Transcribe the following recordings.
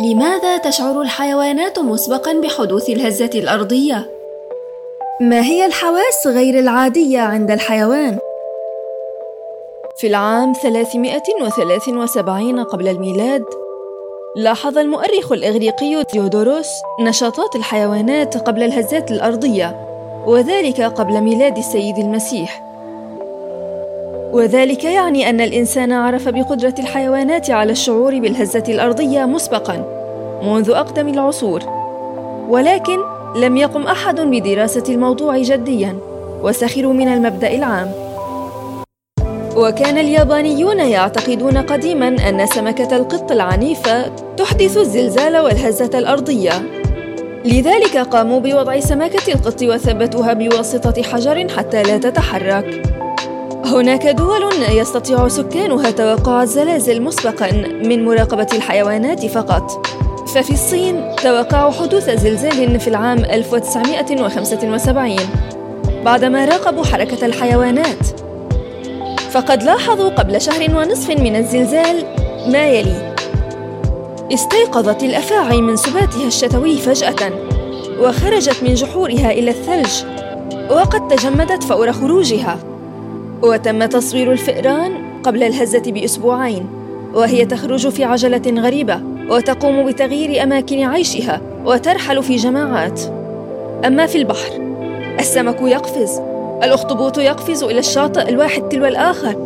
لماذا تشعر الحيوانات مسبقا بحدوث الهزة الأرضية؟ ما هي الحواس غير العادية عند الحيوان؟ في العام 373 قبل الميلاد لاحظ المؤرخ الإغريقي ديودوروس نشاطات الحيوانات قبل الهزات الأرضية وذلك قبل ميلاد السيد المسيح وذلك يعني أن الإنسان عرف بقدرة الحيوانات على الشعور بالهزة الأرضية مسبقاً منذ أقدم العصور. ولكن لم يقم أحد بدراسة الموضوع جدياً وسخروا من المبدأ العام. وكان اليابانيون يعتقدون قديما أن سمكة القط العنيفة تحدث الزلزال والهزة الأرضية. لذلك قاموا بوضع سمكة القط وثبتوها بواسطة حجر حتى لا تتحرك. هناك دول يستطيع سكانها توقع الزلازل مسبقا من مراقبة الحيوانات فقط. ففي الصين توقعوا حدوث زلزال في العام 1975 بعدما راقبوا حركة الحيوانات. فقد لاحظوا قبل شهر ونصف من الزلزال ما يلي. استيقظت الأفاعي من سباتها الشتوي فجأة وخرجت من جحورها إلى الثلج وقد تجمدت فور خروجها. وتم تصوير الفئران قبل الهزة بأسبوعين وهي تخرج في عجلة غريبة وتقوم بتغيير أماكن عيشها وترحل في جماعات. أما في البحر السمك يقفز الأخطبوط يقفز إلى الشاطئ الواحد تلو الآخر.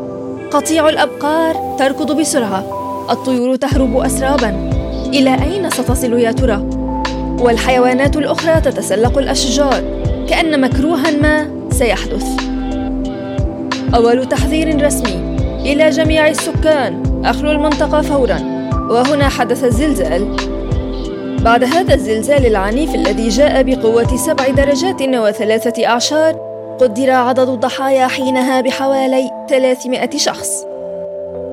قطيع الأبقار تركض بسرعة الطيور تهرب اسرابا. إلى أين ستصل يا ترى؟ والحيوانات الأخرى تتسلق الأشجار كأن مكروها ما سيحدث. أول تحذير رسمي إلى جميع السكان اخلوا المنطقة فورا. وهنا حدث الزلزال. بعد هذا الزلزال العنيف الذي جاء بقوة سبع درجات وثلاثة أعشار قدر عدد الضحايا حينها بحوالي 300 شخص.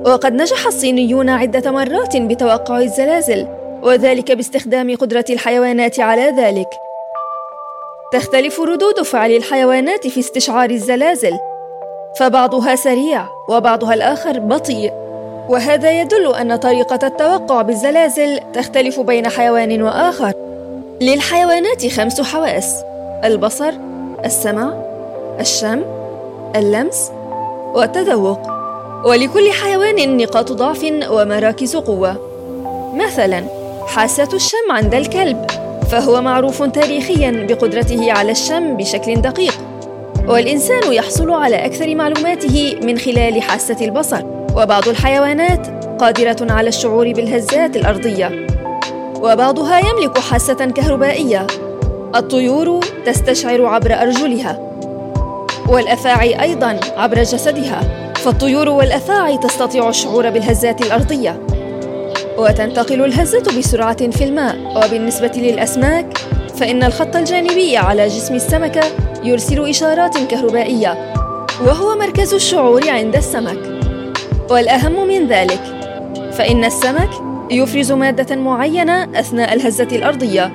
وقد نجح الصينيون عدة مرات بتوقع الزلازل وذلك باستخدام قدرة الحيوانات على ذلك. تختلف ردود فعل الحيوانات في استشعار الزلازل. فبعضها سريع وبعضها الآخر بطيء. وهذا يدل أن طريقة التوقع بالزلازل تختلف بين حيوان وآخر. للحيوانات خمس حواس البصر السمع الشم اللمس والتذوق. ولكل حيوان نقاط ضعف ومراكز قوة. مثلا حاسة الشم عند الكلب فهو معروف تاريخيا بقدرته على الشم بشكل دقيق. والإنسان يحصل على أكثر معلوماته من خلال حاسة البصر وبعض الحيوانات قادرة على الشعور بالهزات الأرضية وبعضها يملك حاسة كهربائية. الطيور تستشعر عبر أرجلها والأفاعي أيضا عبر جسدها. فالطيور والأفاعي تستطيع الشعور بالهزات الأرضية وتنتقل الهزه بسرعة في الماء. وبالنسبة للأسماك فإن الخط الجانبي على جسم السمكة يرسل إشارات كهربائية وهو مركز الشعور عند السمك. والأهم من ذلك فإن السمك يفرز مادة معينة أثناء الهزة الأرضية.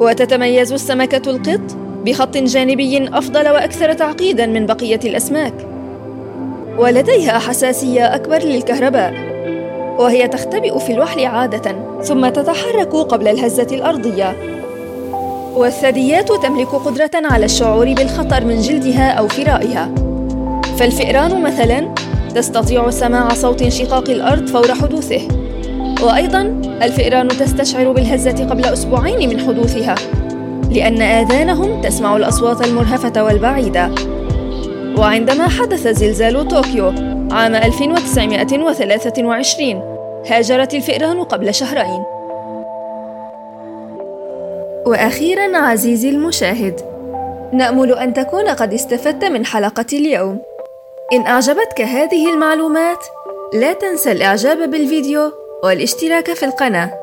وتتميز السمكة القط بخط جانبي أفضل وأكثر تعقيدا من بقية الأسماك. ولديها حساسية أكبر للكهرباء وهي تختبئ في الوحل عادة ثم تتحرك قبل الهزة الأرضية. والثدييات تملك قدرة على الشعور بالخطر من جلدها أو فرائها. فالفئران مثلا تستطيع سماع صوت انشقاق الأرض فور حدوثه. وأيضا الفئران تستشعر بالهزة قبل أسبوعين من حدوثها لأن آذانهم تسمع الأصوات المرهفة والبعيدة. وعندما حدث زلزال طوكيو عام 1923 هاجرت الفئران قبل شهرين. وأخيرا عزيزي المشاهد نأمل أن تكون قد استفدت من حلقة اليوم. إن أعجبتك هذه المعلومات لا تنسى الإعجاب بالفيديو والاشتراك في القناة.